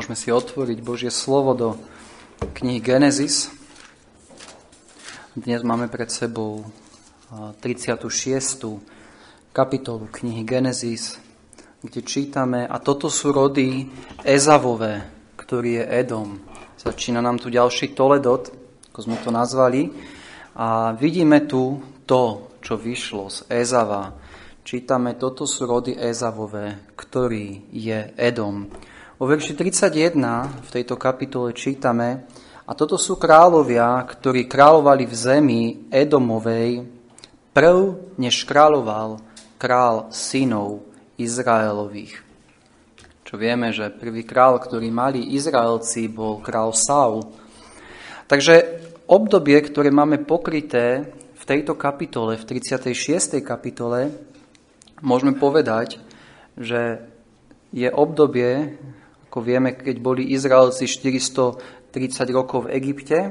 Môžeme si otvoriť Božie slovo do knihy Genesis. Dnes máme pred sebou 36. kapitolu knihy Genesis, kde čítame, a toto sú rody Ezavové, ktorý je Edom. Začína nám tu ďalší Toledot, ako sme to nazvali, a vidíme tu to, čo vyšlo z Ezava. Čítame, toto sú rody Ezavové, ktorý je Edom. Vo verši 31 v tejto kapitole čítame, a toto sú kráľovia, ktorí kráľovali v zemi Edomovej, prv než kráľoval král synov Izraelových. Čo vieme, že prvý král, ktorý mali Izraelci, bol král Saul. Takže obdobie, ktoré máme pokryté v tejto kapitole, v 36. kapitole, môžeme povedať, že je obdobie, ako vieme, keď boli Izraelci 430 rokov v Egypte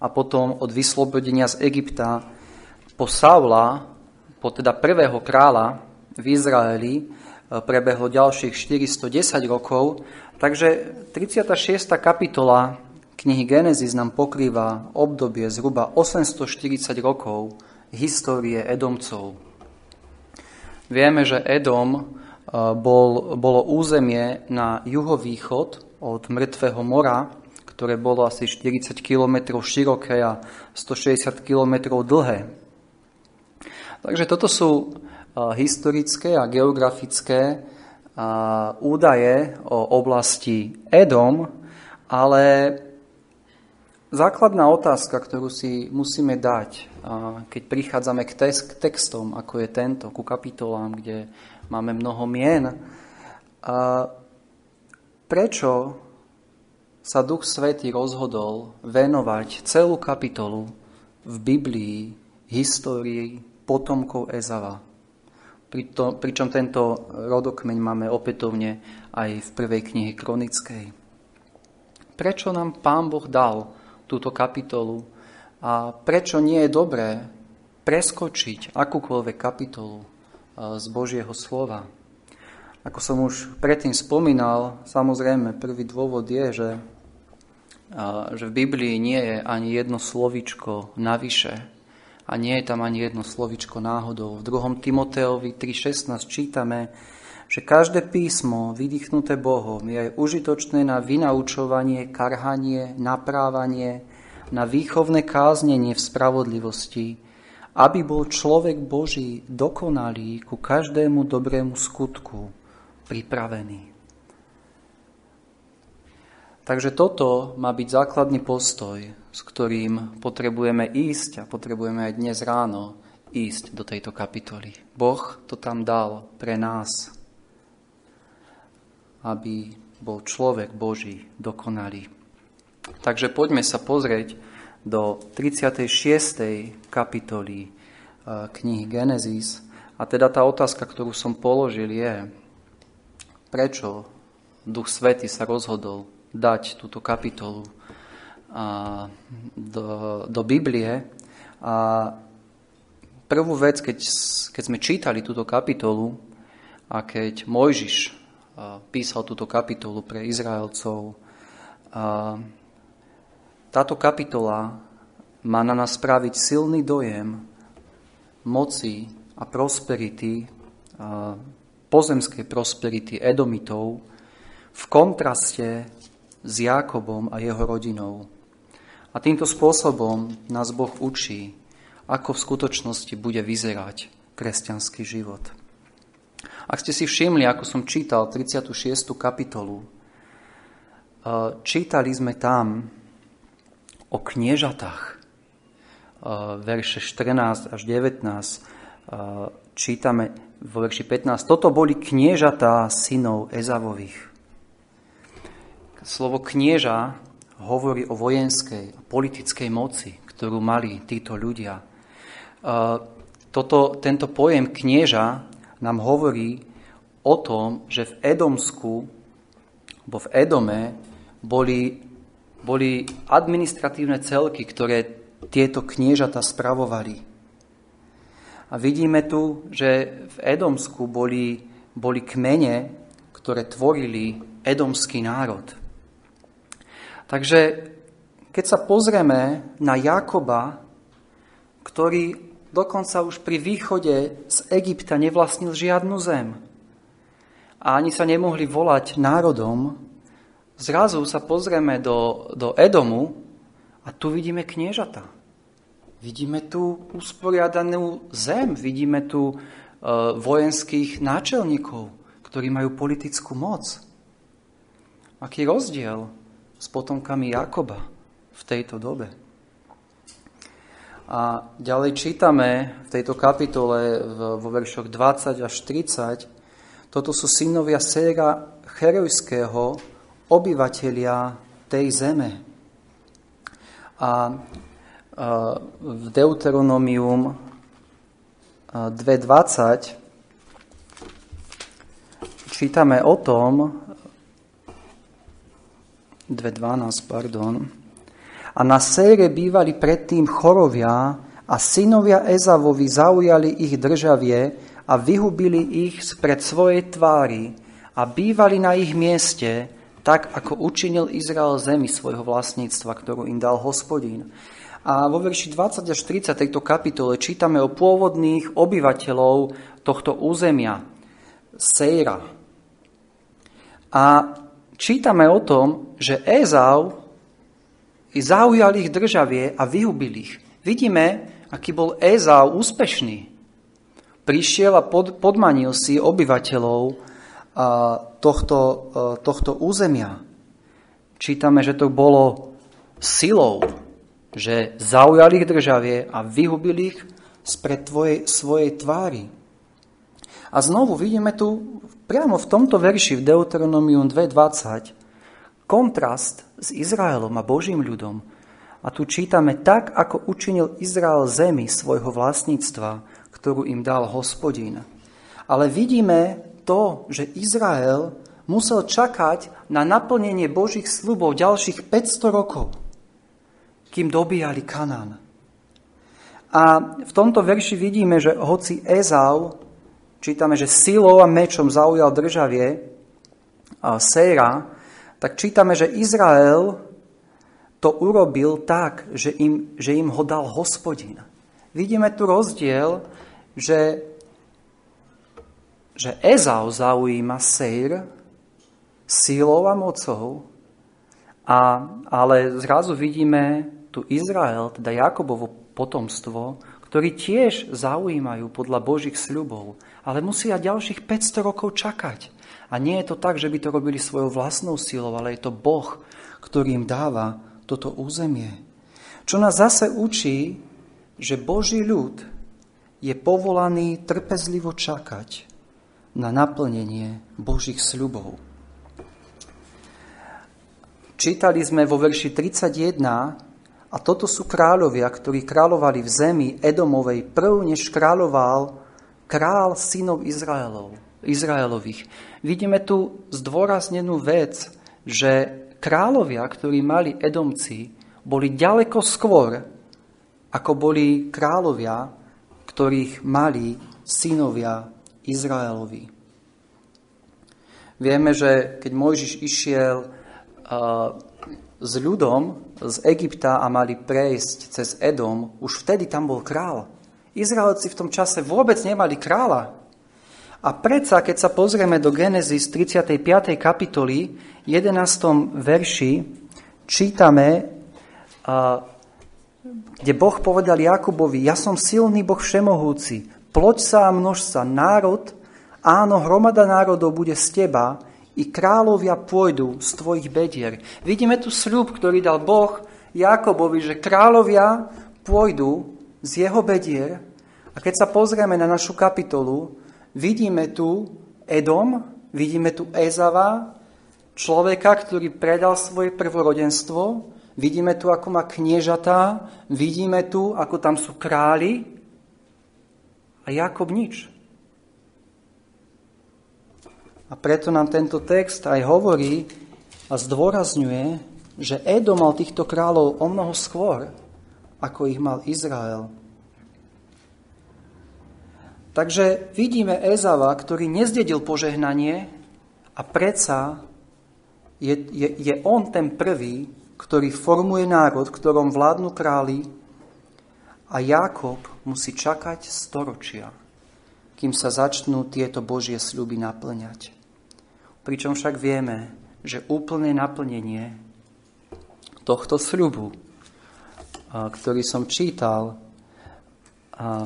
a potom od vyslobodenia z Egypta po Saula, po teda prvého kráľa v Izraeli, e, prebehlo ďalších 410 rokov. Takže 36. kapitola knihy Genesis nám pokrýva obdobie zhruba 840 rokov histórie Edomcov. Vieme, že Edom bol, bolo územie na juhovýchod od Mŕtvého mora, ktoré bolo asi 40 km široké a 160 km dlhé. Takže toto sú historické a geografické údaje o oblasti Edom, ale základná otázka, ktorú si musíme dať, keď prichádzame k textom, ako je tento, ku kapitolám, kde máme mnoho mien. A prečo sa Duch Svetý rozhodol venovať celú kapitolu v Biblii histórii potomkov Ezava? Pričom tento rodokmeň máme opätovne aj v prvej knihe kronickej. Prečo nám Pán Boh dal túto kapitolu a prečo nie je dobré preskočiť akúkoľvek kapitolu z Božieho slova. Ako som už predtým spomínal, samozrejme prvý dôvod je, že, že v Biblii nie je ani jedno slovičko navyše a nie je tam ani jedno slovičko náhodou. V 2. Timoteovi 3.16 čítame, že každé písmo vydýchnuté Bohom je aj užitočné na vynaučovanie, karhanie, naprávanie, na výchovné káznenie v spravodlivosti, aby bol človek Boží dokonalý ku každému dobrému skutku pripravený. Takže toto má byť základný postoj, s ktorým potrebujeme ísť a potrebujeme aj dnes ráno ísť do tejto kapitoly. Boh to tam dal pre nás, aby bol človek Boží dokonalý. Takže poďme sa pozrieť do 36. kapitoly eh, knihy Genesis. A teda tá otázka, ktorú som položil je, prečo Duch Svety sa rozhodol dať túto kapitolu do, do Biblie. A prvú vec, keď, keď sme čítali túto kapitolu a keď Mojžiš eh, písal túto kapitolu pre Izraelcov, táto kapitola má na nás spraviť silný dojem moci a prosperity, a pozemskej prosperity Edomitov v kontraste s Jákobom a jeho rodinou. A týmto spôsobom nás Boh učí, ako v skutočnosti bude vyzerať kresťanský život. Ak ste si všimli, ako som čítal 36. kapitolu, čítali sme tam, o kniežatách. Verše 14 až 19 čítame vo verši 15. Toto boli kniežatá synov Ezavových. Slovo knieža hovorí o vojenskej a politickej moci, ktorú mali títo ľudia. Toto, tento pojem knieža nám hovorí o tom, že v Edomsku, bo v Edome boli boli administratívne celky, ktoré tieto kniežata spravovali. A vidíme tu, že v Edomsku boli, boli kmene, ktoré tvorili edomský národ. Takže keď sa pozrieme na Jakoba, ktorý dokonca už pri východe z Egypta nevlastnil žiadnu zem a ani sa nemohli volať národom, zrazu sa pozrieme do, do Edomu a tu vidíme kniežata. Vidíme tu usporiadanú zem, vidíme tu e, vojenských náčelníkov, ktorí majú politickú moc. Aký rozdiel s potomkami Jakoba v tejto dobe? A ďalej čítame v tejto kapitole vo veršoch 20 až 30, toto sú synovia Séra Cherojského, obyvatelia tej zeme. A v Deuteronomium 2.20 čítame o tom, 2.12, pardon, a na Sére bývali predtým chorovia a synovia Ezavovi zaujali ich državie a vyhubili ich spred svojej tvári a bývali na ich mieste, tak ako učinil Izrael zemi svojho vlastníctva, ktorú im dal hospodín. A vo verši 20 až 30 tejto kapitole čítame o pôvodných obyvateľov tohto územia, Sejra. A čítame o tom, že Ezau zaujal ich državie a vyhubil ich. Vidíme, aký bol Ezau úspešný. Prišiel a pod, podmanil si obyvateľov a, tohto, a, tohto územia. Čítame, že to bolo silou, že zaujal ich državie a vyhubil ich spred tvojej, svojej tvári. A znovu vidíme tu, priamo v tomto verši v Deuteronomium 2.20, kontrast s Izraelom a Božím ľudom. A tu čítame tak, ako učinil Izrael zemi svojho vlastníctva, ktorú im dal hospodín. Ale vidíme to, že Izrael musel čakať na naplnenie Božích slubov ďalších 500 rokov, kým dobíjali Kanán. A v tomto verši vidíme, že hoci Ezau, čítame, že silou a mečom zaujal državie Séra, tak čítame, že Izrael to urobil tak, že im, že im ho dal hospodin. Vidíme tu rozdiel, že, že Ezau zaujíma Seir sílou a mocou, a, ale zrazu vidíme tu Izrael, teda Jakobovo potomstvo, ktorí tiež zaujímajú podľa Božích sľubov, ale musia ďalších 500 rokov čakať. A nie je to tak, že by to robili svojou vlastnou silou, ale je to Boh, ktorý im dáva toto územie. Čo nás zase učí, že Boží ľud je povolaný trpezlivo čakať na naplnenie Božích sľubov. Čítali sme vo verši 31, a toto sú kráľovia, ktorí kráľovali v zemi Edomovej prv, než kráľoval král synov Izraelov. Izraelových. Vidíme tu zdôraznenú vec, že kráľovia, ktorí mali Edomci, boli ďaleko skôr, ako boli kráľovia, ktorých mali synovia Izraelovi. Vieme, že keď Mojžiš išiel uh, s ľudom z Egypta a mali prejsť cez Edom, už vtedy tam bol král. Izraelci v tom čase vôbec nemali kráľa. A predsa, keď sa pozrieme do Genesis 35. kapitoly, 11. verši, čítame, kde Boh povedal Jakubovi, ja som silný Boh všemohúci, ploď sa a množ sa, národ, áno, hromada národov bude z teba, i kráľovia pôjdu z tvojich bedier. Vidíme tu sľub, ktorý dal Boh Jakobovi, že kráľovia pôjdu z jeho bedier. A keď sa pozrieme na našu kapitolu, vidíme tu Edom, vidíme tu Ezava, človeka, ktorý predal svoje prvorodenstvo, vidíme tu, ako má kniežatá, vidíme tu, ako tam sú králi a Jakob nič. A preto nám tento text aj hovorí a zdôrazňuje, že Edom mal týchto kráľov o mnoho skôr, ako ich mal Izrael. Takže vidíme Ezava, ktorý nezdedil požehnanie a predsa je, je, je on ten prvý, ktorý formuje národ, ktorom vládnu králi a Jákob musí čakať storočia, kým sa začnú tieto Božie sľuby naplňať. Pričom však vieme, že úplné naplnenie tohto sľubu, ktorý som čítal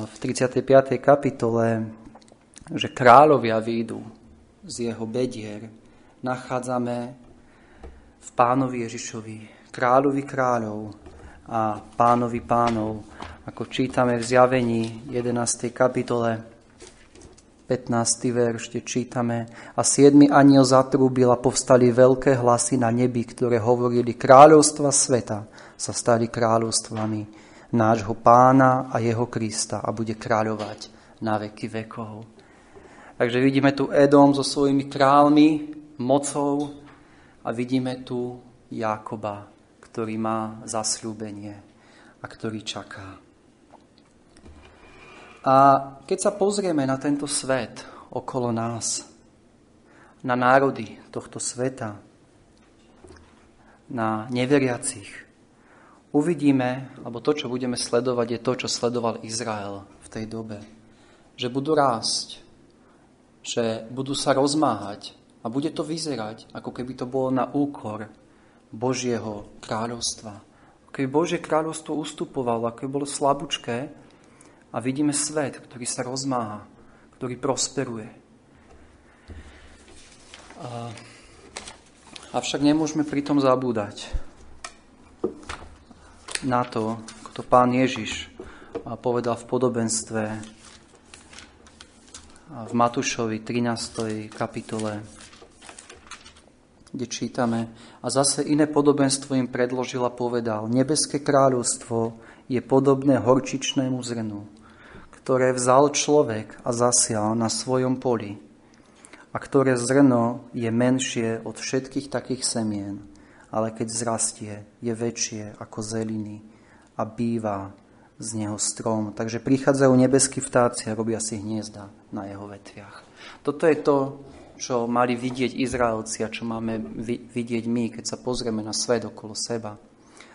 v 35. kapitole, že kráľovia výjdu z jeho bedier, nachádzame v pánovi Ježišovi, kráľovi kráľov a pánovi pánov, ako čítame v zjavení 11. kapitole 15. verš, kde čítame a siedmy aniel zatrúbil a povstali veľké hlasy na nebi, ktoré hovorili kráľovstva sveta sa stali kráľovstvami nášho pána a jeho Krista a bude kráľovať na veky vekov. Takže vidíme tu Edom so svojimi kráľmi, mocou a vidíme tu Jákoba, ktorý má zasľúbenie a ktorý čaká. A keď sa pozrieme na tento svet okolo nás, na národy tohto sveta, na neveriacich, uvidíme, alebo to, čo budeme sledovať, je to, čo sledoval Izrael v tej dobe. Že budú rásť, že budú sa rozmáhať a bude to vyzerať, ako keby to bolo na úkor Božieho kráľovstva. Keby Božie kráľovstvo ustupovalo, ako by bolo slabúčké, a vidíme svet, ktorý sa rozmáha, ktorý prosperuje. A, avšak nemôžeme pritom zabúdať na to, ako to pán Ježiš povedal v podobenstve v Matúšovi 13. kapitole, kde čítame a zase iné podobenstvo im predložil a povedal, nebeské kráľovstvo je podobné horčičnému zrnu, ktoré vzal človek a zasial na svojom poli a ktoré zrno je menšie od všetkých takých semien, ale keď zrastie, je väčšie ako zeliny a býva z neho strom. Takže prichádzajú nebeskí vtáci a robia si hniezda na jeho vetviach. Toto je to, čo mali vidieť Izraelci a čo máme vidieť my, keď sa pozrieme na svet okolo seba.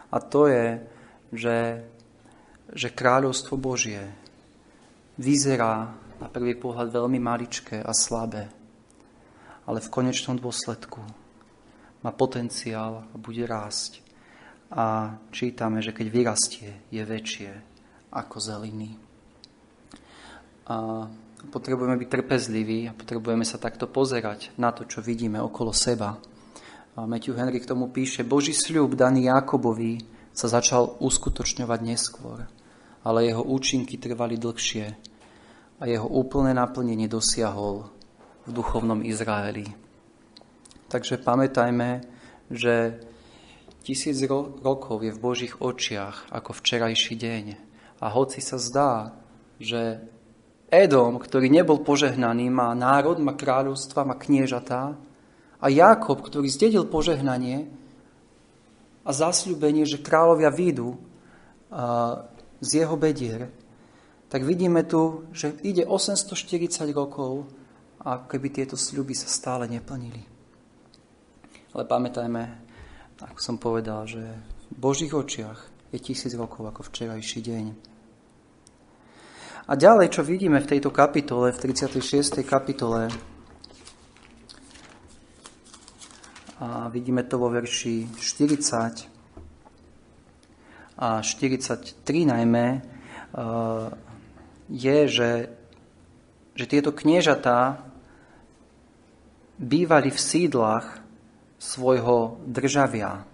A to je, že, že kráľovstvo Božie vyzerá na prvý pohľad veľmi maličké a slabé, ale v konečnom dôsledku má potenciál a bude rásť. A čítame, že keď vyrastie, je väčšie ako zeliny. A potrebujeme byť trpezliví a potrebujeme sa takto pozerať na to, čo vidíme okolo seba. A Matthew Henry k tomu píše, Boží sľub daný Jakobovi sa začal uskutočňovať neskôr, ale jeho účinky trvali dlhšie a jeho úplné naplnenie dosiahol v duchovnom Izraeli. Takže pamätajme, že tisíc ro- rokov je v Božích očiach ako včerajší deň. A hoci sa zdá, že Edom, ktorý nebol požehnaný, má národ, má kráľovstva, má kniežatá, a Jakob, ktorý zdedil požehnanie a zasľúbenie, že kráľovia výjdu z jeho bedier, tak vidíme tu, že ide 840 rokov a keby tieto sľuby sa stále neplnili. Ale pamätajme, ako som povedal, že v Božích očiach je tisíc rokov ako včerajší deň. A ďalej, čo vidíme v tejto kapitole, v 36. kapitole, a vidíme to vo verši 40 a 43 najmä, je, že, že tieto kniežatá bývali v sídlach svojho državia.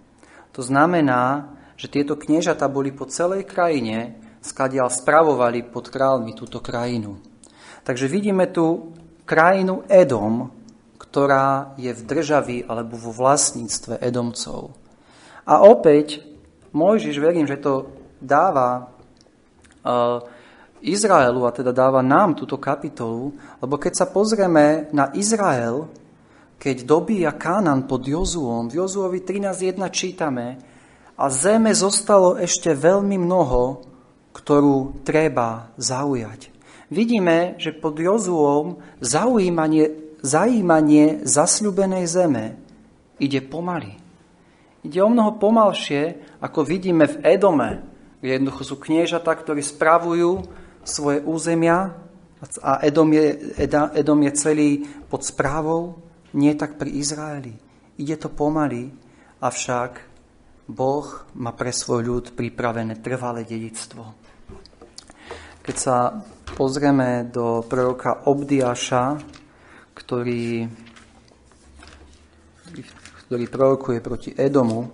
To znamená, že tieto kniežatá boli po celej krajine, skadiaľ spravovali pod kráľmi túto krajinu. Takže vidíme tu krajinu Edom, ktorá je v državi alebo vo vlastníctve Edomcov. A opäť, Mojžiš, verím, že to dáva uh, Izraelu, a teda dáva nám túto kapitolu, lebo keď sa pozrieme na Izrael, keď dobíja Kánan pod Jozuom, v Jozuovi 13.1 čítame, a zeme zostalo ešte veľmi mnoho, ktorú treba zaujať. Vidíme, že pod Jozuom zaujímanie, zajímanie zasľubenej zeme ide pomaly. Ide o mnoho pomalšie, ako vidíme v Edome, kde jednoducho sú kniežatá, ktorí spravujú svoje územia a Edom je, Edom je celý pod správou, nie tak pri Izraeli. Ide to pomaly, avšak Boh má pre svoj ľud pripravené trvalé dedictvo. Keď sa pozrieme do proroka Obdiaša, ktorý ktorý prorokuje proti Edomu,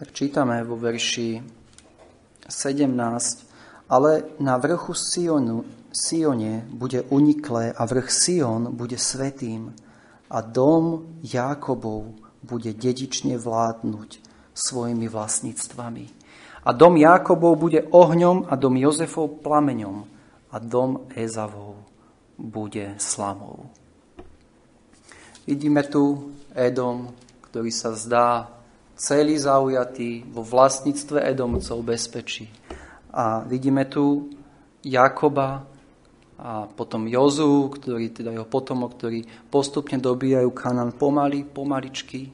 tak čítame vo verši 17, ale na vrchu Sionu, Sione bude uniklé a vrch Sion bude svetým a dom Jákobov bude dedične vládnuť svojimi vlastníctvami. A dom Jákobov bude ohňom a dom Jozefov plameňom a dom Ezavov bude slamou. Vidíme tu Edom, ktorý sa zdá celý zaujatý vo vlastníctve Edomcov bezpečí. A vidíme tu Jakoba a potom Jozu, ktorý, teda jeho potomok, ktorí postupne dobíjajú Kanan pomaly, pomaličky.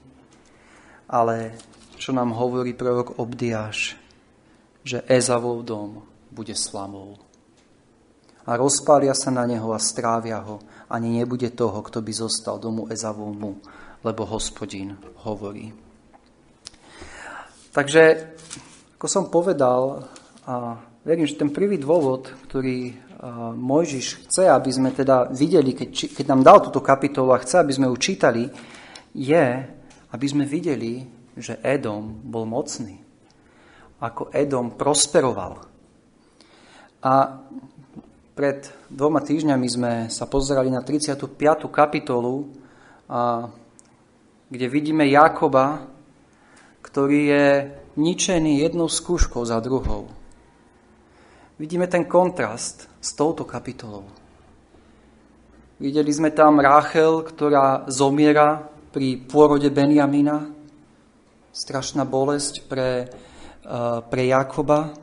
Ale čo nám hovorí prorok Obdiáš, že Ezavov dom bude slamou a rozpália sa na neho a strávia ho. Ani nebude toho, kto by zostal domu Ezavovmu, lebo hospodín hovorí. Takže, ako som povedal, a verím, že ten prvý dôvod, ktorý Mojžiš chce, aby sme teda videli, keď, keď nám dal túto kapitolu a chce, aby sme ju čítali, je, aby sme videli, že Edom bol mocný. Ako Edom prosperoval. A pred dvoma týždňami sme sa pozerali na 35. kapitolu, a, kde vidíme Jakoba, ktorý je ničený jednou skúškou za druhou. Vidíme ten kontrast s touto kapitolou. Videli sme tam Ráchel, ktorá zomiera pri pôrode Benjamina. Strašná bolesť pre, pre Jakoba.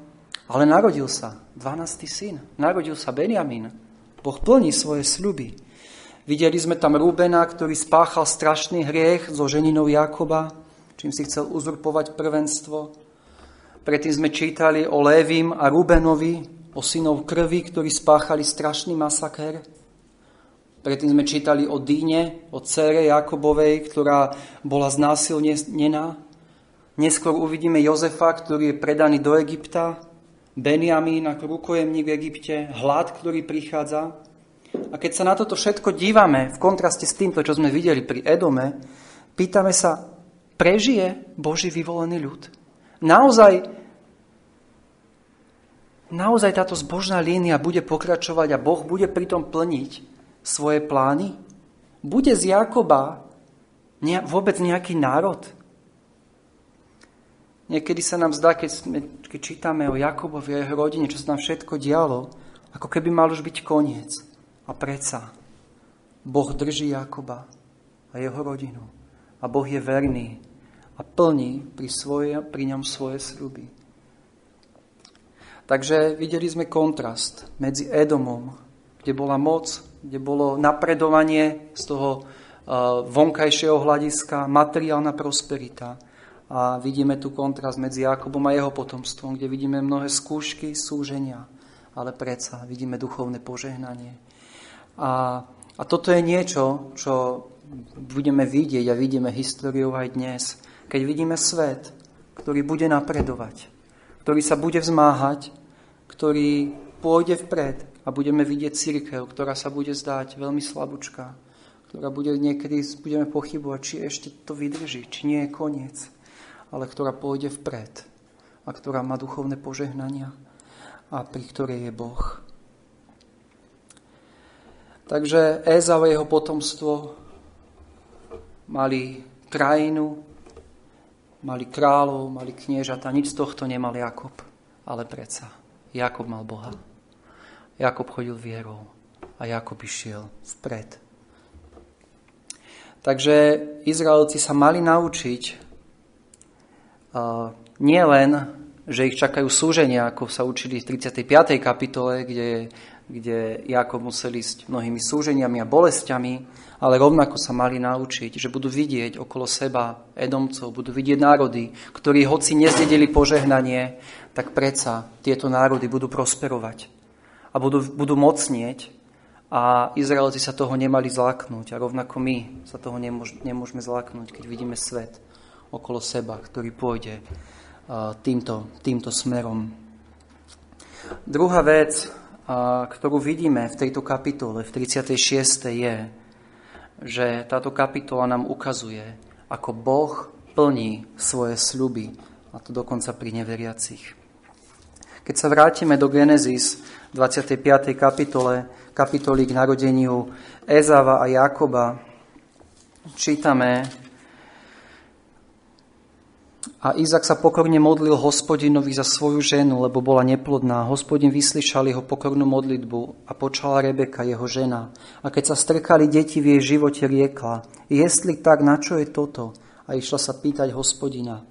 Ale narodil sa 12. syn. Narodil sa Benjamín. Boh plní svoje sľuby. Videli sme tam Rúbena, ktorý spáchal strašný hriech so ženinou Jakoba, čím si chcel uzurpovať prvenstvo. Predtým sme čítali o Lévim a Rubenovi, o synov krvi, ktorí spáchali strašný masaker. Predtým sme čítali o Díne, o cére Jakobovej, ktorá bola znásilnená. Neskôr uvidíme Jozefa, ktorý je predaný do Egypta Benjamín ako rukojemník v Egypte, hlad, ktorý prichádza. A keď sa na toto všetko dívame v kontraste s týmto, čo sme videli pri Edome, pýtame sa, prežije Boží vyvolený ľud? Naozaj, naozaj táto zbožná línia bude pokračovať a Boh bude pritom plniť svoje plány? Bude z Jakoba vôbec nejaký národ? Niekedy sa nám zdá, keď, sme, keď čítame o Jakobovi a jeho rodine, čo sa tam všetko dialo, ako keby mal už byť koniec. A predsa Boh drží Jakoba a jeho rodinu. A Boh je verný a plní pri, svoje, pri ňom svoje sľuby. Takže videli sme kontrast medzi Edomom, kde bola moc, kde bolo napredovanie z toho uh, vonkajšieho hľadiska, materiálna prosperita a vidíme tu kontrast medzi Jakobom a jeho potomstvom, kde vidíme mnohé skúšky, súženia, ale predsa vidíme duchovné požehnanie. A, a toto je niečo, čo budeme vidieť a vidíme históriou aj dnes. Keď vidíme svet, ktorý bude napredovať, ktorý sa bude vzmáhať, ktorý pôjde vpred a budeme vidieť církev, ktorá sa bude zdať veľmi slabúčka, ktorá bude niekedy, budeme pochybovať, či ešte to vydrží, či nie je koniec ale ktorá pôjde vpred a ktorá má duchovné požehnania a pri ktorej je Boh. Takže Ézau a jeho potomstvo mali krajinu, mali kráľov, mali kniežata, nič z tohto nemal Jakob, ale predsa Jakob mal Boha. Jakob chodil vierou a Jakob išiel vpred. Takže Izraelci sa mali naučiť nie len, že ich čakajú súženia, ako sa učili v 35. kapitole, kde kde Jakob musel ísť mnohými súženiami a bolestiami, ale rovnako sa mali naučiť, že budú vidieť okolo seba Edomcov, budú vidieť národy, ktorí hoci nezdedili požehnanie, tak predsa tieto národy budú prosperovať a budú, budú mocnieť a Izraelci sa toho nemali zláknuť a rovnako my sa toho nemôž, nemôžeme zláknuť, keď vidíme svet okolo seba, ktorý pôjde týmto, týmto smerom. Druhá vec, ktorú vidíme v tejto kapitole, v 36. je, že táto kapitola nám ukazuje, ako Boh plní svoje sľuby, a to dokonca pri neveriacich. Keď sa vrátime do Genesis 25. kapitole, kapitoly k narodeniu Ezava a Jakoba, čítame, a Izak sa pokorne modlil hospodinovi za svoju ženu, lebo bola neplodná. Hospodin vyslyšal jeho pokornú modlitbu a počala Rebeka, jeho žena. A keď sa strkali deti v jej živote, riekla, jestli tak, na čo je toto? A išla sa pýtať hospodina.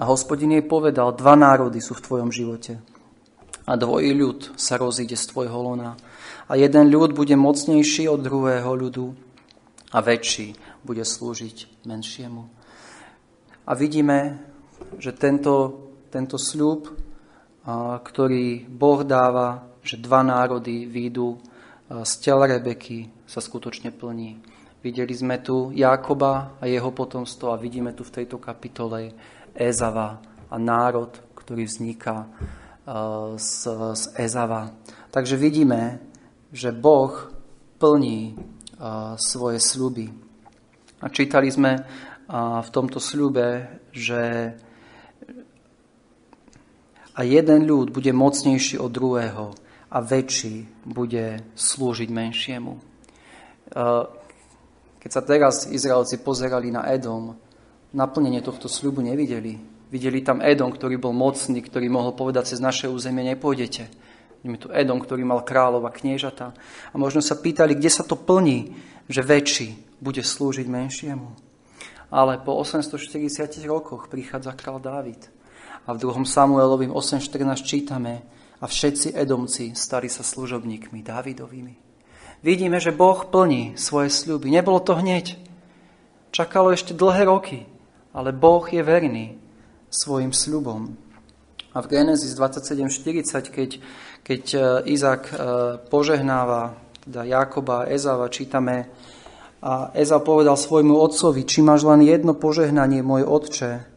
A hospodin jej povedal, dva národy sú v tvojom živote. A dvojí ľud sa rozíde z tvojho lona. A jeden ľud bude mocnejší od druhého ľudu a väčší bude slúžiť menšiemu. A vidíme, že tento, tento sľub, ktorý Boh dáva, že dva národy výjdu z tela Rebeky, sa skutočne plní. Videli sme tu Jákoba a jeho potomstvo a vidíme tu v tejto kapitole Ezava a národ, ktorý vzniká z, z Ezava. Takže vidíme, že Boh plní svoje sľuby. A čítali sme v tomto sľube, že a jeden ľud bude mocnejší od druhého a väčší bude slúžiť menšiemu. Keď sa teraz Izraelci pozerali na Edom, naplnenie tohto sľubu nevideli. Videli tam Edom, ktorý bol mocný, ktorý mohol povedať, cez naše územie nepôjdete. Vidíme tu Edom, ktorý mal kráľov a kniežata. A možno sa pýtali, kde sa to plní, že väčší bude slúžiť menšiemu ale po 840 rokoch prichádza král Dávid. A v 2. Samuelovým 8.14 čítame, a všetci Edomci stali sa služobníkmi Dávidovými. Vidíme, že Boh plní svoje sľuby. Nebolo to hneď. Čakalo ešte dlhé roky, ale Boh je verný svojim sľubom. A v Genesis 27.40, keď, keď e, Izak e, požehnáva teda Jakoba a Ezava, čítame, a Eza povedal svojmu otcovi, či máš len jedno požehnanie, môj otče,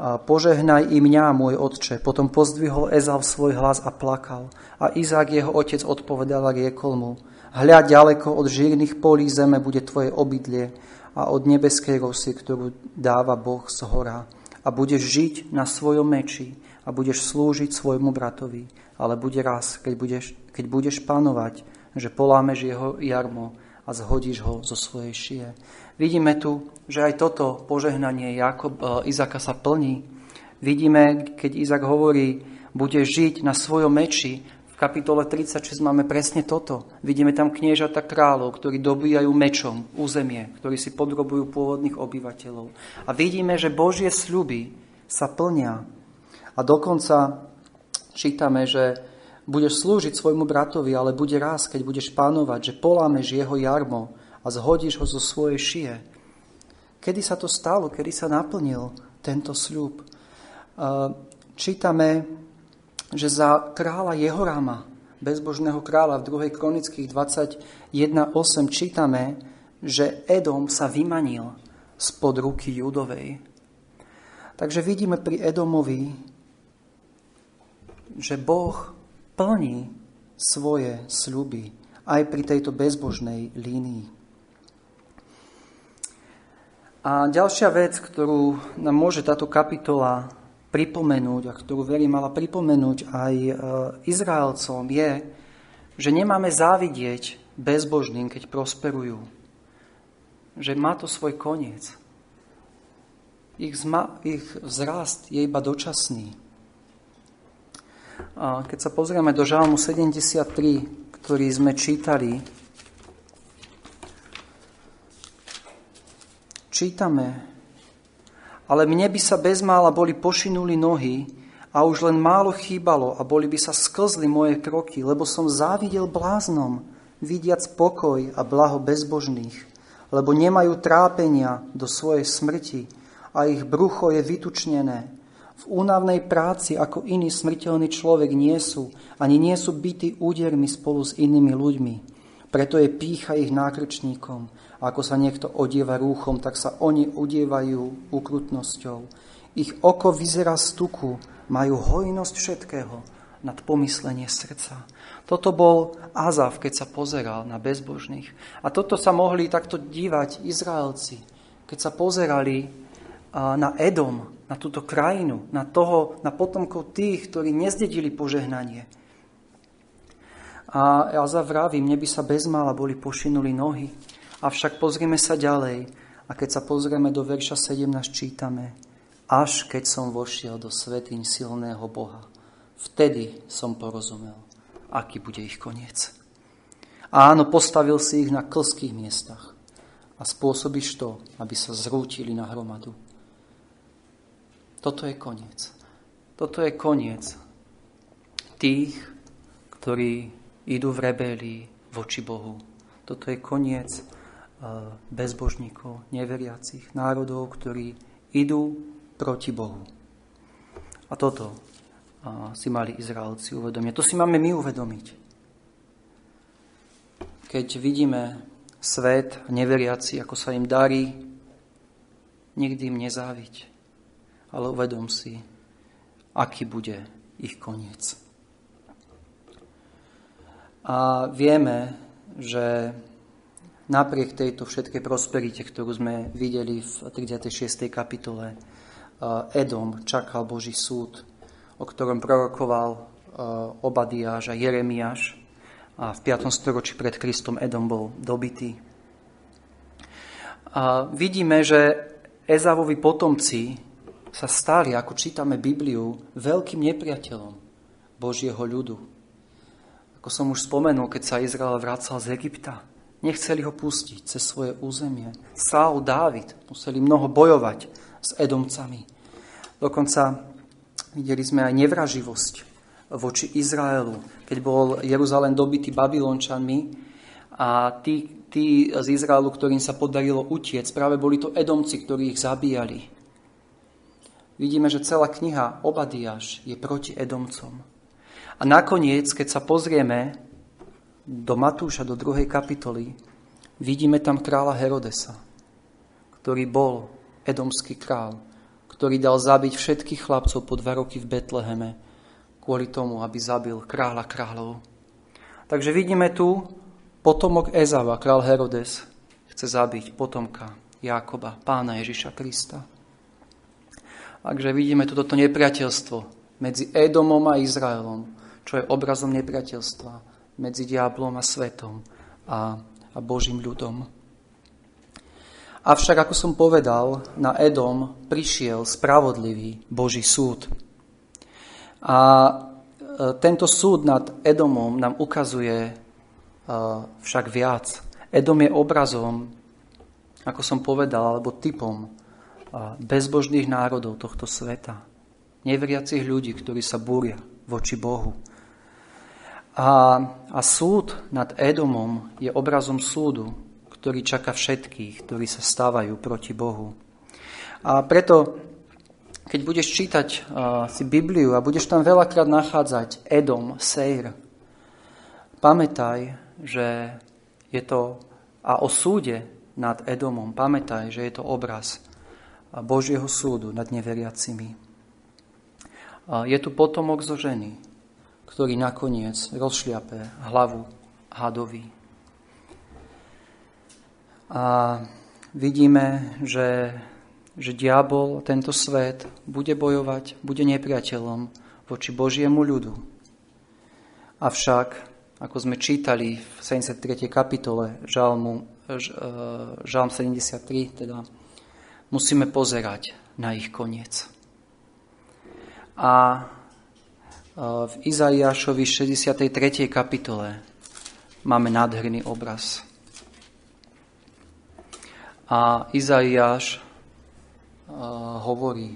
a požehnaj i mňa, môj otče. Potom pozdvihol Ezav svoj hlas a plakal. A Izák, jeho otec, odpovedal a riekol mu, hľa ďaleko od žírnych polí zeme bude tvoje obydlie a od nebeskej rosy, ktorú dáva Boh z hora. A budeš žiť na svojom meči a budeš slúžiť svojmu bratovi. Ale bude raz, keď budeš, keď budeš panovať, že polámeš jeho jarmo a zhodíš ho zo svojej šie. Vidíme tu, že aj toto požehnanie Jakob, e, Izaka sa plní. Vidíme, keď Izak hovorí, bude žiť na svojom meči. V kapitole 36 máme presne toto. Vidíme tam kniežata kráľov, ktorí dobíjajú mečom územie, ktorí si podrobujú pôvodných obyvateľov. A vidíme, že Božie sľuby sa plnia. A dokonca čítame, že budeš slúžiť svojmu bratovi, ale bude raz, keď budeš pánovať, že polámeš jeho jarmo a zhodíš ho zo svojej šie. Kedy sa to stalo? Kedy sa naplnil tento sľub? Čítame, že za kráľa Jehorama, bezbožného kráľa v 2. kronických 21.8 čítame, že Edom sa vymanil spod ruky Judovej. Takže vidíme pri Edomovi, že Boh plní svoje sľuby aj pri tejto bezbožnej línii. A ďalšia vec, ktorú nám môže táto kapitola pripomenúť a ktorú verím mala pripomenúť aj e, Izraelcom je, že nemáme závidieť bezbožným, keď prosperujú. Že má to svoj koniec. Ich, zma, ich vzrast je iba dočasný. Keď sa pozrieme do Žalmu 73, ktorý sme čítali, čítame, ale mne by sa bezmála boli pošinuli nohy A už len málo chýbalo a boli by sa sklzli moje kroky, lebo som závidel bláznom, vidiac pokoj a blaho bezbožných, lebo nemajú trápenia do svojej smrti a ich brucho je vytučnené. V únavnej práci ako iný smrteľný človek nie sú, ani nie sú bytí údermi spolu s inými ľuďmi. Preto je pícha ich nákrčníkom. Ako sa niekto odieva rúchom, tak sa oni odievajú ukrutnosťou. Ich oko vyzerá z tuku, majú hojnosť všetkého nad pomyslenie srdca. Toto bol Azav, keď sa pozeral na bezbožných. A toto sa mohli takto dívať Izraelci, keď sa pozerali na Edom, na túto krajinu, na toho, na potomkov tých, ktorí nezdedili požehnanie. A Azav vraví, mne by sa bezmála boli pošinuli nohy. Avšak pozrieme sa ďalej. A keď sa pozrieme do verša 17, čítame – až keď som vošiel do svetýň silného Boha. Vtedy som porozumel, aký bude ich koniec. Áno, postavil si ich na klských miestach a spôsobíš to, aby sa zrútili na hromadu. Toto je koniec. Toto je koniec tých, ktorí idú v rebelii voči Bohu. Toto je koniec eh, bezbožníkov, neveriacich, národov, ktorí idú proti Bohu. A toto si mali Izraelci uvedomiť. To si máme my uvedomiť. Keď vidíme svet neveriaci, ako sa im darí, nikdy im nezáviť. Ale uvedom si, aký bude ich koniec. A vieme, že napriek tejto všetkej prosperite, ktorú sme videli v 36. kapitole, Edom čakal Boží súd, o ktorom prorokoval Obadiáš a Jeremiáš. A v 5. storočí pred Kristom Edom bol dobitý. A vidíme, že Ezavovi potomci sa stali, ako čítame Bibliu, veľkým nepriateľom Božieho ľudu. Ako som už spomenul, keď sa Izrael vracal z Egypta, nechceli ho pustiť cez svoje územie. Saul, Dávid museli mnoho bojovať s Edomcami. Dokonca videli sme aj nevraživosť voči Izraelu, keď bol Jeruzalém dobitý Babylončanmi a tí, tí z Izraelu, ktorým sa podarilo utiec, práve boli to Edomci, ktorí ich zabíjali. Vidíme, že celá kniha Obadiaš je proti Edomcom. A nakoniec, keď sa pozrieme do Matúša, do druhej kapitoly, vidíme tam kráľa Herodesa, ktorý bol edomský král, ktorý dal zabiť všetkých chlapcov po dva roky v Betleheme kvôli tomu, aby zabil kráľa kráľov. Takže vidíme tu potomok Ezava, král Herodes, chce zabiť potomka Jákoba, pána Ježiša Krista. Takže vidíme toto nepriateľstvo medzi Edomom a Izraelom, čo je obrazom nepriateľstva medzi diablom a svetom a, a Božím ľudom. Avšak, ako som povedal, na Edom prišiel spravodlivý Boží súd. A e, tento súd nad Edomom nám ukazuje e, však viac. Edom je obrazom, ako som povedal, alebo typom bezbožných národov tohto sveta. Neveriacich ľudí, ktorí sa búria voči Bohu. A, a súd nad Edomom je obrazom súdu, ktorý čaká všetkých, ktorí sa stávajú proti Bohu. A preto, keď budeš čítať uh, si Bibliu a budeš tam veľakrát nachádzať Edom, Seir, pamätaj, že je to a o súde nad Edomom, pamätaj, že je to obraz Božieho súdu nad neveriacimi. Je tu potomok zo ženy, ktorý nakoniec rozšliape hlavu hadovi. A vidíme, že, že diabol, tento svet, bude bojovať, bude nepriateľom voči Božiemu ľudu. Avšak, ako sme čítali v 73. kapitole Žalmu, e, Žalm 73, teda musíme pozerať na ich koniec. A e, v Izaiášovi 63. kapitole máme nádherný obraz. A Izaiáš hovorí,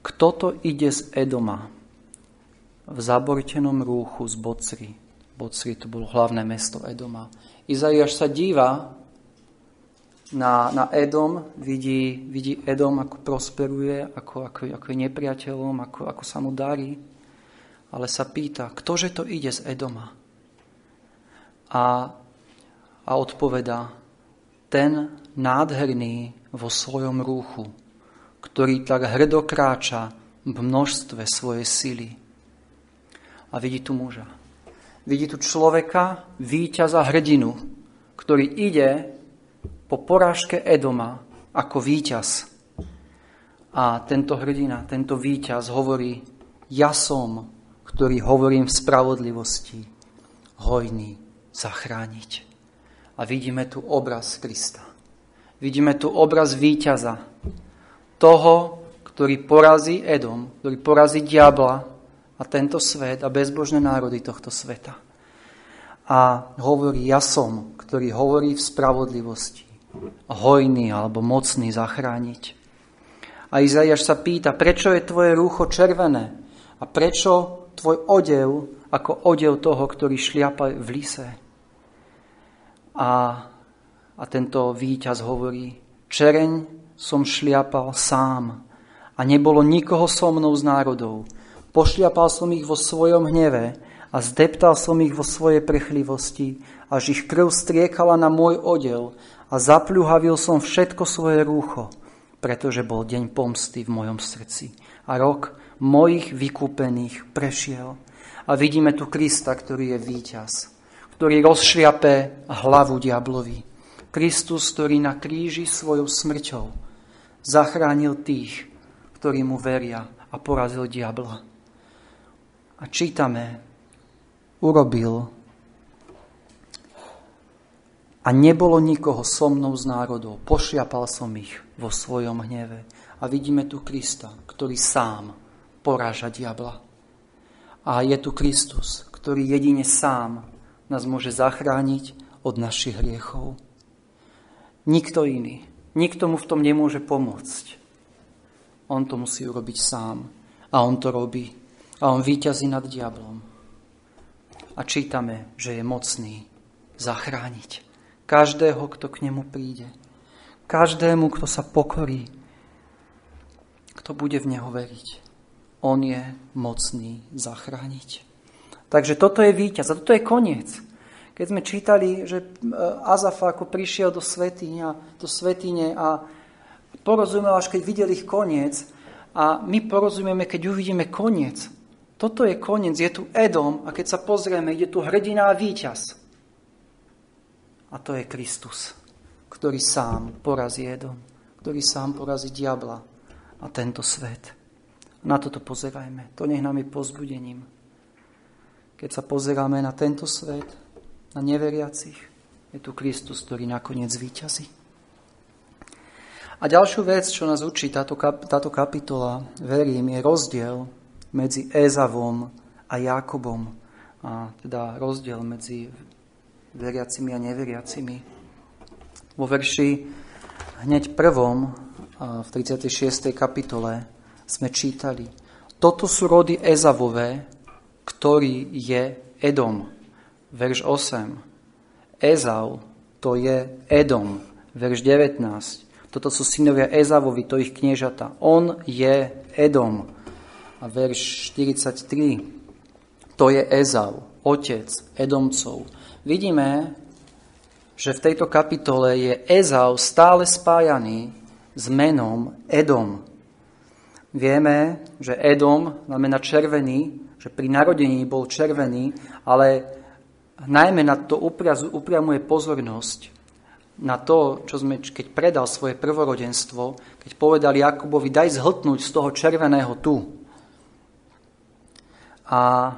k kto to ide z Edoma v zabortenom rúchu z Bocry. Bocry to bolo hlavné mesto Edoma. Izaiáš sa díva na, na Edom, vidí, vidí Edom, ako prosperuje, ako, ako, ako je nepriateľom, ako, ako sa mu darí, ale sa pýta, ktože to ide z Edoma? A, a odpovedá, ten nádherný vo svojom rúchu, ktorý tak hrdo v množstve svojej sily. A vidí tu muža. Vidí tu človeka, víťaza hrdinu, ktorý ide po porážke Edoma ako víťaz. A tento hrdina, tento víťaz hovorí, ja som, ktorý hovorím v spravodlivosti, hojný zachrániť. A vidíme tu obraz Krista. Vidíme tu obraz víťaza, toho, ktorý porazí Edom, ktorý porazí diabla a tento svet a bezbožné národy tohto sveta. A hovorí, ja som, ktorý hovorí v spravodlivosti hojný alebo mocný zachrániť. A Izaiáš sa pýta, prečo je tvoje rúcho červené a prečo tvoj odev ako odev toho, ktorý šliapa v lise. A, a tento víťaz hovorí, čereň som šliapal sám a nebolo nikoho so mnou z národov. Pošliapal som ich vo svojom hneve a zdeptal som ich vo svojej prechlivosti, až ich krv striekala na môj odev a zapľuhavil som všetko svoje rúcho, pretože bol deň pomsty v mojom srdci. A rok mojich vykúpených prešiel. A vidíme tu Krista, ktorý je víťaz, ktorý rozšliape hlavu diablovi. Kristus, ktorý na kríži svojou smrťou zachránil tých, ktorí mu veria a porazil diabla. A čítame, urobil a nebolo nikoho so mnou z národov. Pošiapal som ich vo svojom hneve. A vidíme tu Krista, ktorý sám poráža diabla. A je tu Kristus, ktorý jedine sám nás môže zachrániť od našich hriechov. Nikto iný. Nikto mu v tom nemôže pomôcť. On to musí urobiť sám. A on to robí. A on víťazí nad diablom. A čítame, že je mocný zachrániť každého, kto k nemu príde. Každému, kto sa pokorí, kto bude v neho veriť. On je mocný zachrániť. Takže toto je víťaz a toto je koniec. Keď sme čítali, že e, Azafa ako prišiel do svetýňa, do svetýne a porozumel, až keď videl ich koniec, a my porozumieme, keď uvidíme koniec. Toto je koniec, je tu Edom a keď sa pozrieme, ide tu hrdina a víťaz. A to je Kristus, ktorý sám porazí Edom, ktorý sám porazí diabla a tento svet. Na toto pozerajme. To nech nám je pozbudením. Keď sa pozeráme na tento svet, na neveriacich, je tu Kristus, ktorý nakoniec víťazí. A ďalšiu vec, čo nás učí táto, kap, táto kapitola, verím, je rozdiel medzi Ezavom a Jakobom. A teda rozdiel medzi veriacimi a neveriacimi. Vo verši hneď prvom, v 36. kapitole, sme čítali, toto sú rody Ezavové, ktorý je Edom. Verš 8. Ezav, to je Edom. Verš 19. Toto sú synovia Ezavovi, to ich kniežata. On je Edom. A verš 43. To je Ezav, otec Edomcov vidíme, že v tejto kapitole je Ezau stále spájaný s menom Edom. Vieme, že Edom znamená červený, že pri narodení bol červený, ale najmä na to upriamuje pozornosť na to, čo sme, keď predal svoje prvorodenstvo, keď povedal Jakubovi, daj zhltnúť z toho červeného tu. A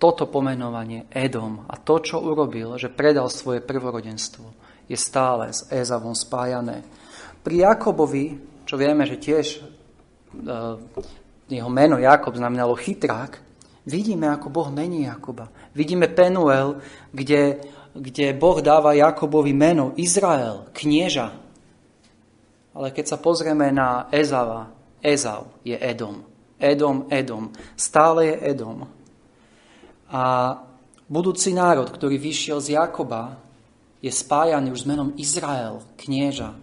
toto pomenovanie Edom a to, čo urobil, že predal svoje prvorodenstvo, je stále s Ezavom spájané. Pri Jakobovi, čo vieme, že tiež e, jeho meno Jakob znamenalo chytrák, vidíme, ako Boh mení Jakoba. Vidíme Penuel, kde, kde Boh dáva Jakobovi meno Izrael, knieža. Ale keď sa pozrieme na Ezava, Ezav je Edom. Edom, Edom. Stále je Edom. A budúci národ, ktorý vyšiel z Jakoba, je spájaný už s menom Izrael, knieža.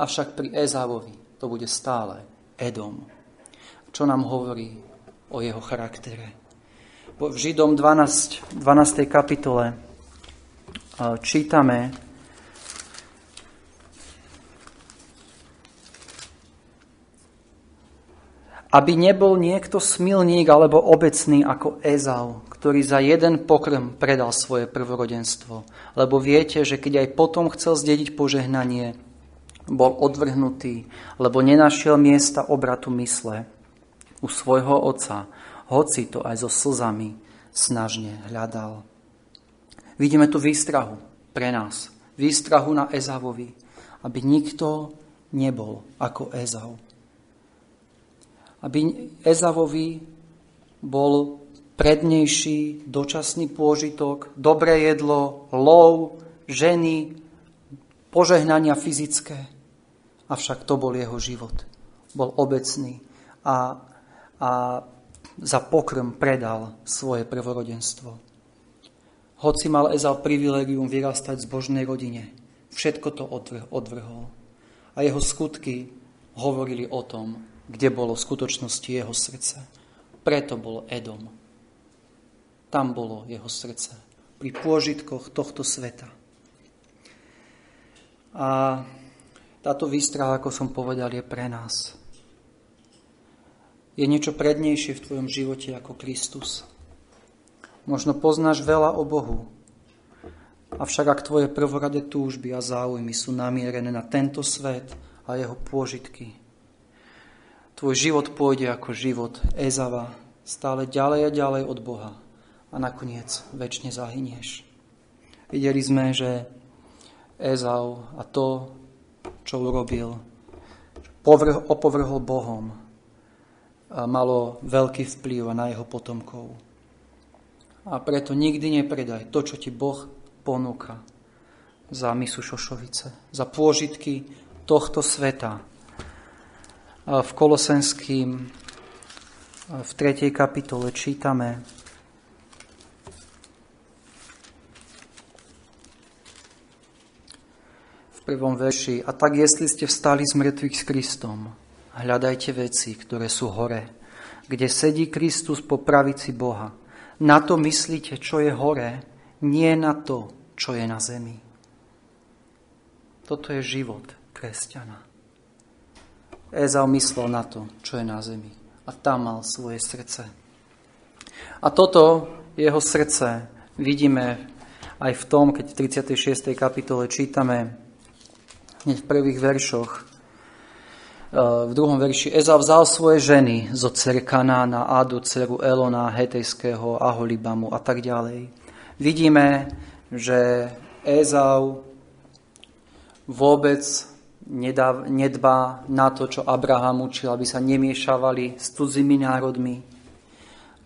Avšak pri Ezavovi to bude stále Edom. Čo nám hovorí o jeho charaktere? V Židom 12, 12. kapitole čítame, aby nebol niekto smilník alebo obecný ako Ezau, ktorý za jeden pokrm predal svoje prvorodenstvo. Lebo viete, že keď aj potom chcel zdediť požehnanie, bol odvrhnutý, lebo nenašiel miesta obratu mysle u svojho otca, hoci to aj so slzami snažne hľadal. Vidíme tu výstrahu pre nás. Výstrahu na Ezavovi, aby nikto nebol ako Ezau aby Ezavovi bol prednejší dočasný pôžitok, dobré jedlo, lov, ženy, požehnania fyzické. Avšak to bol jeho život. Bol obecný a, a za pokrm predal svoje prvorodenstvo. Hoci mal Ezal privilegium vyrastať v zbožnej rodine, všetko to odvrhol. A jeho skutky hovorili o tom, kde bolo v skutočnosti jeho srdce. Preto bol Edom. Tam bolo jeho srdce. Pri pôžitkoch tohto sveta. A táto výstraha, ako som povedal, je pre nás. Je niečo prednejšie v tvojom živote ako Kristus. Možno poznáš veľa o Bohu, avšak ak tvoje prvoradé túžby a záujmy sú namierené na tento svet a jeho pôžitky, Tvoj život pôjde ako život Ezava, stále ďalej a ďalej od Boha a nakoniec väčšine zahynieš. Videli sme, že Ezau a to, čo urobil, povrh, opovrhol Bohom, a malo veľký vplyv na jeho potomkov. A preto nikdy nepredaj to, čo ti Boh ponúka za misu šošovice, za pôžitky tohto sveta, v Kolosenským v 3. kapitole čítame prvom verši A tak, jestli ste vstali z mŕtvych s Kristom, hľadajte veci, ktoré sú hore, kde sedí Kristus po pravici Boha. Na to myslíte, čo je hore, nie na to, čo je na zemi. Toto je život kresťana. Ezau myslel na to, čo je na zemi. A tam mal svoje srdce. A toto jeho srdce vidíme aj v tom, keď v 36. kapitole čítame hneď v prvých veršoch, e, v druhom verši Ezau vzal svoje ženy zo dcer Kanána, Adu, dceru Elona, Hetejského, Aholibamu a tak ďalej. Vidíme, že Ezau vôbec nedbá na to, čo Abraham učil, aby sa nemiešavali s cudzími národmi,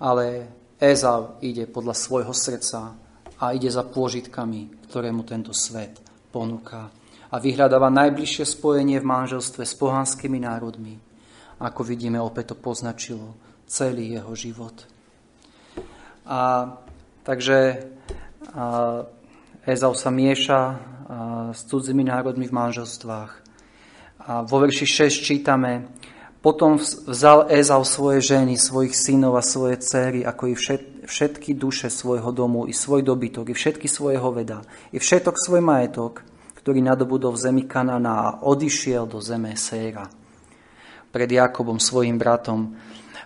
ale Ezau ide podľa svojho srdca a ide za pôžitkami, ktoré mu tento svet ponúka. A vyhľadáva najbližšie spojenie v manželstve s pohanskými národmi. Ako vidíme, opäť to poznačilo celý jeho život. A takže a, Ezau sa mieša a, s cudzími národmi v manželstvách a vo verši 6 čítame, potom vzal Ezau svoje ženy, svojich synov a svoje céry, ako i všetky duše svojho domu, i svoj dobytok, i všetky svoje hoveda, i všetok svoj majetok, ktorý nadobudol v zemi Kanana a odišiel do zeme Séra pred Jakobom, svojim bratom.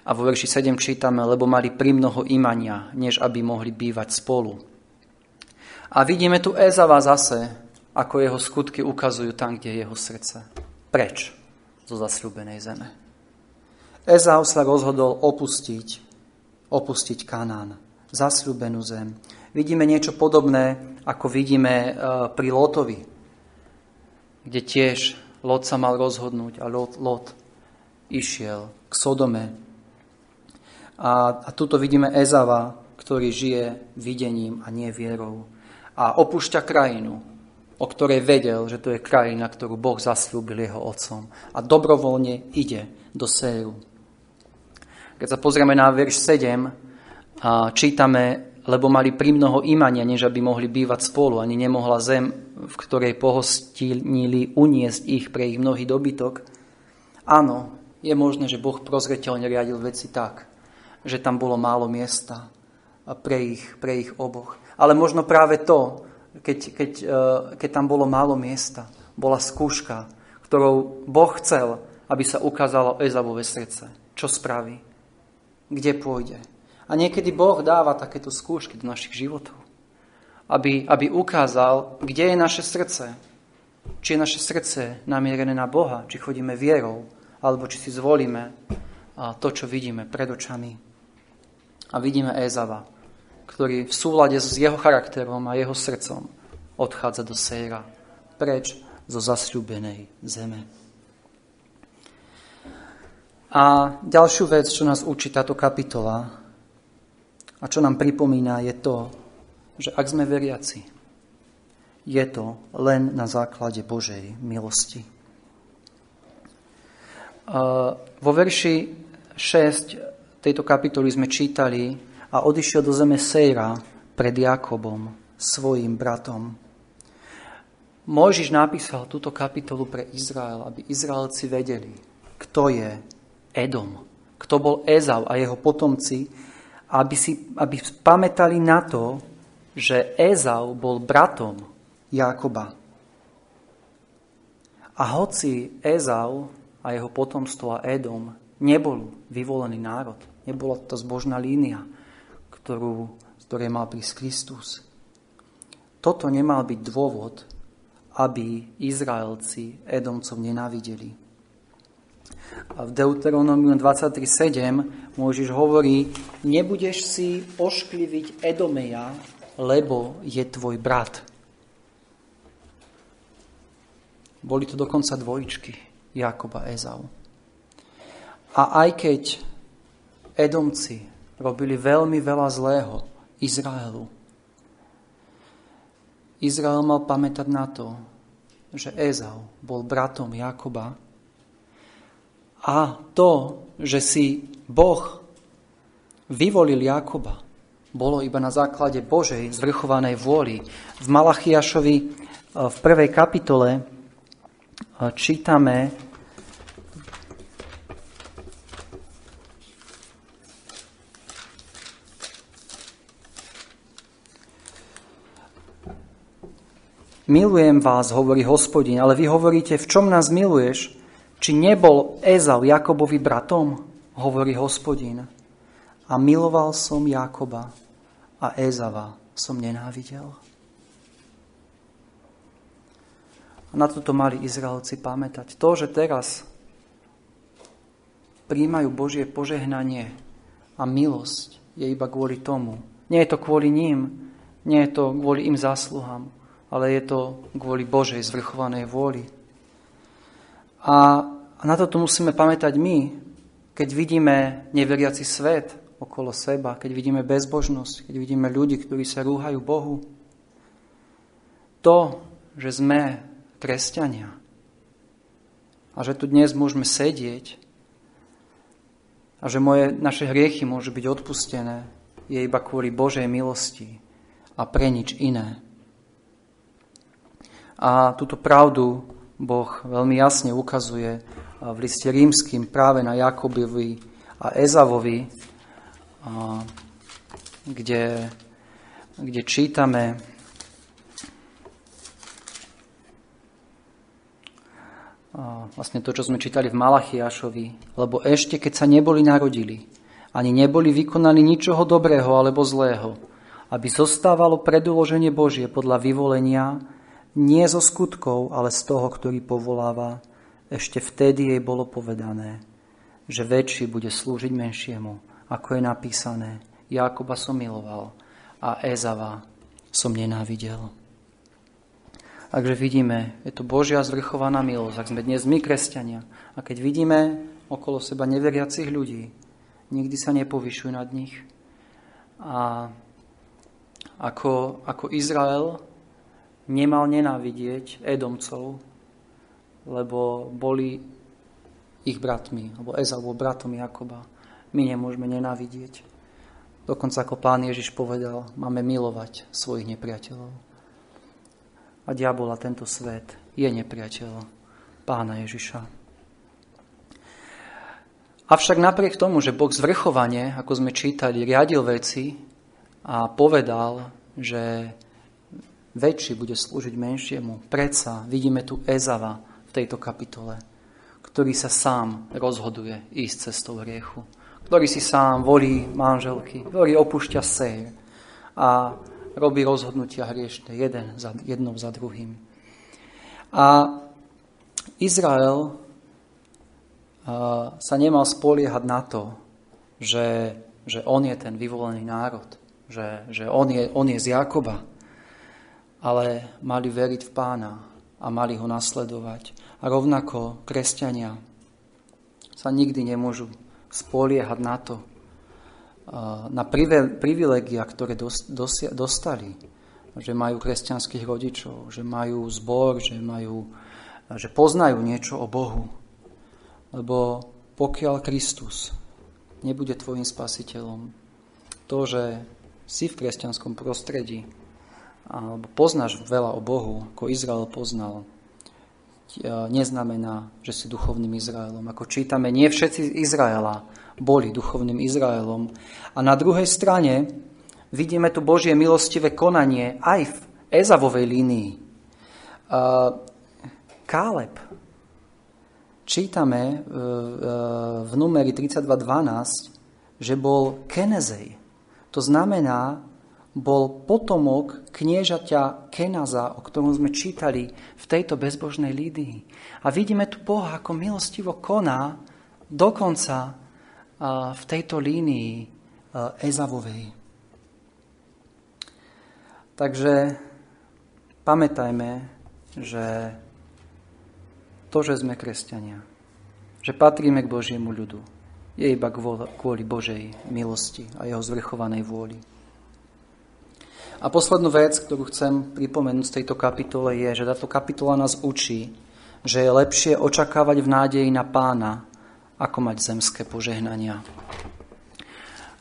A vo verši 7 čítame, lebo mali primnoho imania, než aby mohli bývať spolu. A vidíme tu Ezava zase, ako jeho skutky ukazujú tam, kde je jeho srdce preč zo zasľúbenej zeme. Ezau sa rozhodol opustiť, opustiť Kanán, zasľúbenú zem. Vidíme niečo podobné, ako vidíme e, pri Lotovi, kde tiež Lot sa mal rozhodnúť a Lot, Lot išiel k Sodome. A, a tuto vidíme Ezava, ktorý žije videním a nie vierou. A opúšťa krajinu, o ktorej vedel, že to je krajina, ktorú Boh zaslúbil jeho otcom. A dobrovoľne ide do Séru. Keď sa pozrieme na verš 7, a čítame, lebo mali primnoho imania, než aby mohli bývať spolu, ani nemohla zem, v ktorej pohostinili, uniesť ich pre ich mnohý dobytok. Áno, je možné, že Boh prozreteľne riadil veci tak, že tam bolo málo miesta pre ich, pre ich oboch. Ale možno práve to, keď, keď, e, keď tam bolo málo miesta, bola skúška, ktorou Boh chcel, aby sa ukázalo Ezavové srdce. Čo spraví? Kde pôjde? A niekedy Boh dáva takéto skúšky do našich životov. Aby, aby ukázal, kde je naše srdce. Či je naše srdce namierené na Boha, či chodíme vierou, alebo či si zvolíme to, čo vidíme pred očami. A vidíme Ezava, ktorý v súlade s jeho charakterom a jeho srdcom odchádza do Sejra, preč zo zasľúbenej zeme. A ďalšiu vec, čo nás učí táto kapitola a čo nám pripomína, je to, že ak sme veriaci, je to len na základe Božej milosti. Vo verši 6 tejto kapitoly sme čítali a odišiel do zeme Sejra pred Jakobom, svojim bratom. Mojžiš napísal túto kapitolu pre Izrael, aby Izraelci vedeli, kto je Edom, kto bol Ezau a jeho potomci, aby, si, aby pamätali na to, že Ezau bol bratom Jakoba. A hoci Ezau a jeho potomstvo a Edom nebol vyvolený národ, nebola to zbožná línia, ktorú, z ktorej mal prísť Kristus. Toto nemal byť dôvod, aby Izraelci Edomcov nenávideli. A v Deuteronomiu 23.7 Môžiš hovorí, nebudeš si oškliviť Edomeja, lebo je tvoj brat. Boli to dokonca dvojičky, Jakob a Ezau. A aj keď Edomci robili veľmi veľa zlého Izraelu, Izrael mal pamätať na to, že Ezau bol bratom Jakoba a to, že si Boh vyvolil Jakoba, bolo iba na základe Božej zvrchovanej vôly. V Malachiašovi e, v prvej kapitole e, čítame Milujem vás, hovorí hospodin, ale vy hovoríte, v čom nás miluješ? Či nebol Ezau Jakobovi bratom? Hovorí hospodin. A miloval som Jakoba a Ezava som nenávidel. A na toto mali Izraelci pamätať. To, že teraz príjmajú Božie požehnanie a milosť, je iba kvôli tomu. Nie je to kvôli ním, nie je to kvôli im zásluhám, ale je to kvôli Božej zvrchovanej vôli. A na toto musíme pamätať my, keď vidíme neveriaci svet okolo seba, keď vidíme bezbožnosť, keď vidíme ľudí, ktorí sa rúhajú Bohu. To, že sme kresťania a že tu dnes môžeme sedieť a že moje, naše hriechy môžu byť odpustené, je iba kvôli Božej milosti a pre nič iné. A túto pravdu Boh veľmi jasne ukazuje v liste rímským práve na Jakobovi a Ezavovi, kde, kde čítame vlastne to, čo sme čítali v Malachiašovi, lebo ešte keď sa neboli narodili, ani neboli vykonali ničoho dobrého alebo zlého, aby zostávalo predúloženie Božie podľa vyvolenia, nie zo skutkov, ale z toho, ktorý povoláva. Ešte vtedy jej bolo povedané, že väčší bude slúžiť menšiemu, ako je napísané. Jakoba som miloval a Ezava som nenávidel. Takže vidíme, je to Božia zvrchovaná milosť. Ak sme dnes my, kresťania, a keď vidíme okolo seba neveriacich ľudí, nikdy sa nepovyšujú nad nich. A ako, ako Izrael nemal nenávidieť Edomcov, lebo boli ich bratmi, alebo Ezau bratom Jakoba. my nemôžeme nenávidieť. Dokonca ako pán Ježiš povedal, máme milovať svojich nepriateľov. A diabol a tento svet je nepriateľ pána Ježiša. Avšak napriek tomu, že Boh zvrchovane, ako sme čítali, riadil veci a povedal, že väčší bude slúžiť menšiemu, predsa vidíme tu Ezava v tejto kapitole, ktorý sa sám rozhoduje ísť cestou hriechu, ktorý si sám volí manželky, ktorý opúšťa sej a robí rozhodnutia hriešne jeden za, jednou za druhým. A Izrael sa nemal spoliehať na to, že, že on je ten vyvolený národ, že, že on, je, on je z Jakoba, ale mali veriť v pána a mali ho nasledovať. A rovnako kresťania sa nikdy nemôžu spoliehať na to, na privilegia, ktoré dostali, že majú kresťanských rodičov, že majú zbor, že, majú, že poznajú niečo o Bohu. Lebo pokiaľ Kristus nebude tvojim spasiteľom, to, že si v kresťanskom prostredí, alebo poznáš veľa o Bohu, ako Izrael poznal, neznamená, že si duchovným Izraelom. Ako čítame, nie všetci Izraela boli duchovným Izraelom. A na druhej strane vidíme tu Božie milostivé konanie aj v Ezavovej línii. Káleb čítame e, e, v numeri 32.12, že bol Kenezej. To znamená, bol potomok kniežaťa Kenaza, o ktorom sme čítali v tejto bezbožnej lídii. A vidíme tu Boha, ako milostivo koná dokonca v tejto línii Ezavovej. Takže pamätajme, že to, že sme kresťania, že patríme k Božiemu ľudu, je iba kvôli Božej milosti a jeho zvrchovanej vôli. A poslednú vec, ktorú chcem pripomenúť z tejto kapitole je, že táto kapitola nás učí, že je lepšie očakávať v nádeji na pána, ako mať zemské požehnania.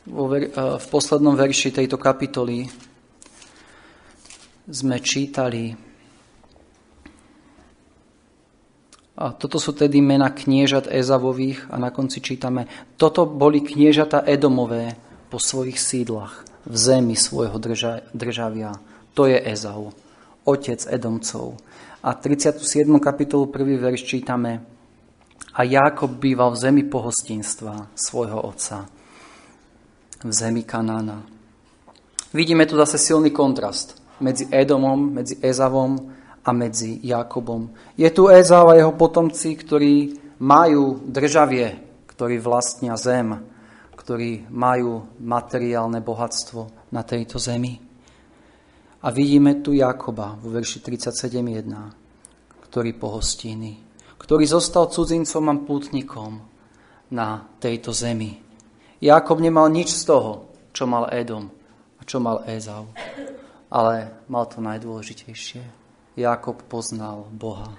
V poslednom verši tejto kapitoly sme čítali A toto sú tedy mena kniežat Ezavových a na konci čítame, toto boli kniežata Edomové po svojich sídlach v zemi svojho drža, državia. To je Ezau, otec Edomcov. A 37. kapitolu 1. verš čítame, a Jákob býval v zemi pohostinstva svojho otca, v zemi Kanána. Vidíme tu zase silný kontrast medzi Edomom, medzi Ezavom a medzi Jakobom. Je tu Ezau a jeho potomci, ktorí majú državie, ktorí vlastnia zem, ktorí majú materiálne bohatstvo na tejto zemi. A vidíme tu Jakoba vo verši 37.1, ktorý pohostíny, ktorý zostal cudzincom a pútnikom na tejto zemi. Jakob nemal nič z toho, čo mal Edom a čo mal Ezau, ale mal to najdôležitejšie Jakob poznal Boha.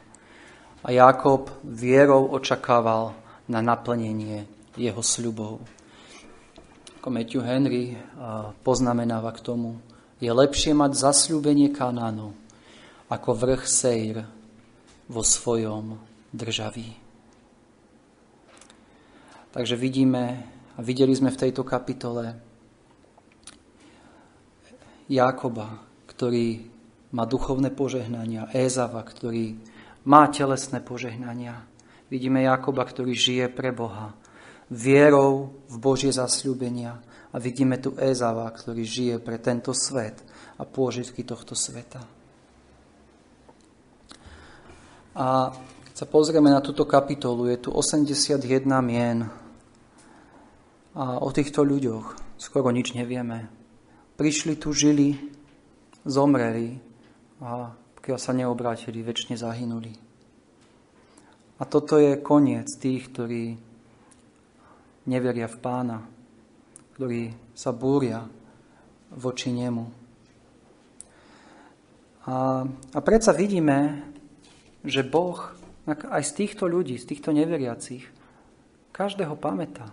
A Jakob vierou očakával na naplnenie jeho sľubov. Ako Matthew Henry poznamenáva k tomu, je lepšie mať zasľúbenie Kanánu ako vrch Sejr vo svojom državí. Takže vidíme a videli sme v tejto kapitole Jakoba, ktorý má duchovné požehnania, Ézava, ktorý má telesné požehnania. Vidíme Jakoba, ktorý žije pre Boha, vierou v Božie zasľúbenia. A vidíme tu Ézava, ktorý žije pre tento svet a pôžitky tohto sveta. A keď sa pozrieme na túto kapitolu, je tu 81 mien. A o týchto ľuďoch skoro nič nevieme. Prišli tu, žili, zomreli, a pokiaľ sa neobrátili, väčšine zahynuli. A toto je koniec tých, ktorí neveria v pána, ktorí sa búria voči nemu. A, a predsa vidíme, že Boh aj z týchto ľudí, z týchto neveriacich, každého pamätá.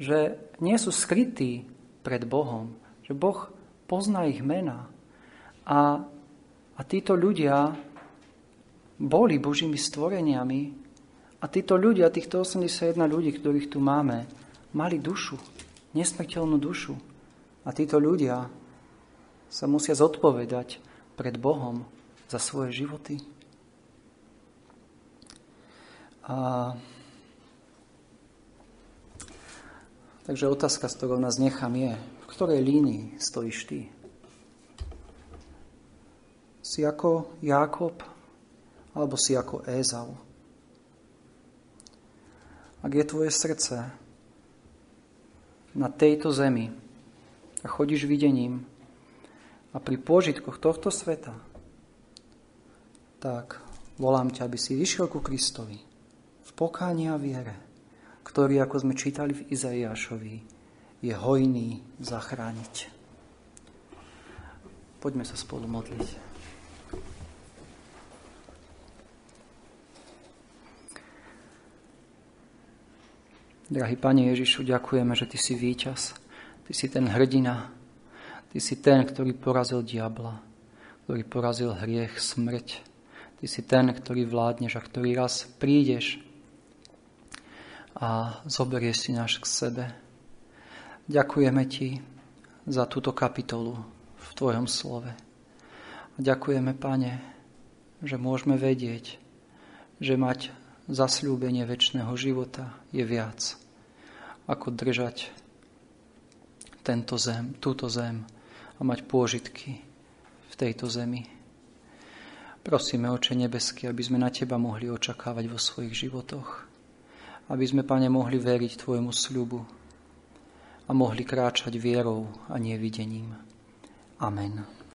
že nie sú skrytí pred Bohom, že Boh pozná ich mena. A, a títo ľudia boli Božími stvoreniami a títo ľudia, týchto 81 ľudí, ktorých tu máme, mali dušu, nesmrteľnú dušu. A títo ľudia sa musia zodpovedať pred Bohom za svoje životy. A... Takže otázka, z ktorou nás nechám, je, v ktorej línii stojíš ty? Si ako Jákob, alebo si ako Ézau? Ak je tvoje srdce na tejto zemi a chodíš videním a pri pôžitkoch tohto sveta, tak volám ťa, aby si vyšiel ku Kristovi v pokáni a viere, ktorý, ako sme čítali v Izaiášovi, je hojný zachrániť. Poďme sa spolu modliť. Drahý Pane Ježišu, ďakujeme, že Ty si víťaz. Ty si ten hrdina. Ty si ten, ktorý porazil diabla, ktorý porazil hriech, smrť, Ty si ten, ktorý vládneš a ktorý raz prídeš a zoberieš si náš k sebe. Ďakujeme Ti za túto kapitolu v Tvojom slove. A ďakujeme, Pane, že môžeme vedieť, že mať zasľúbenie väčšného života je viac, ako držať tento zem, túto zem a mať pôžitky v tejto zemi. Prosíme, Oče nebeský, aby sme na Teba mohli očakávať vo svojich životoch. Aby sme, Pane, mohli veriť Tvojmu sľubu a mohli kráčať vierou a nevidením. Amen.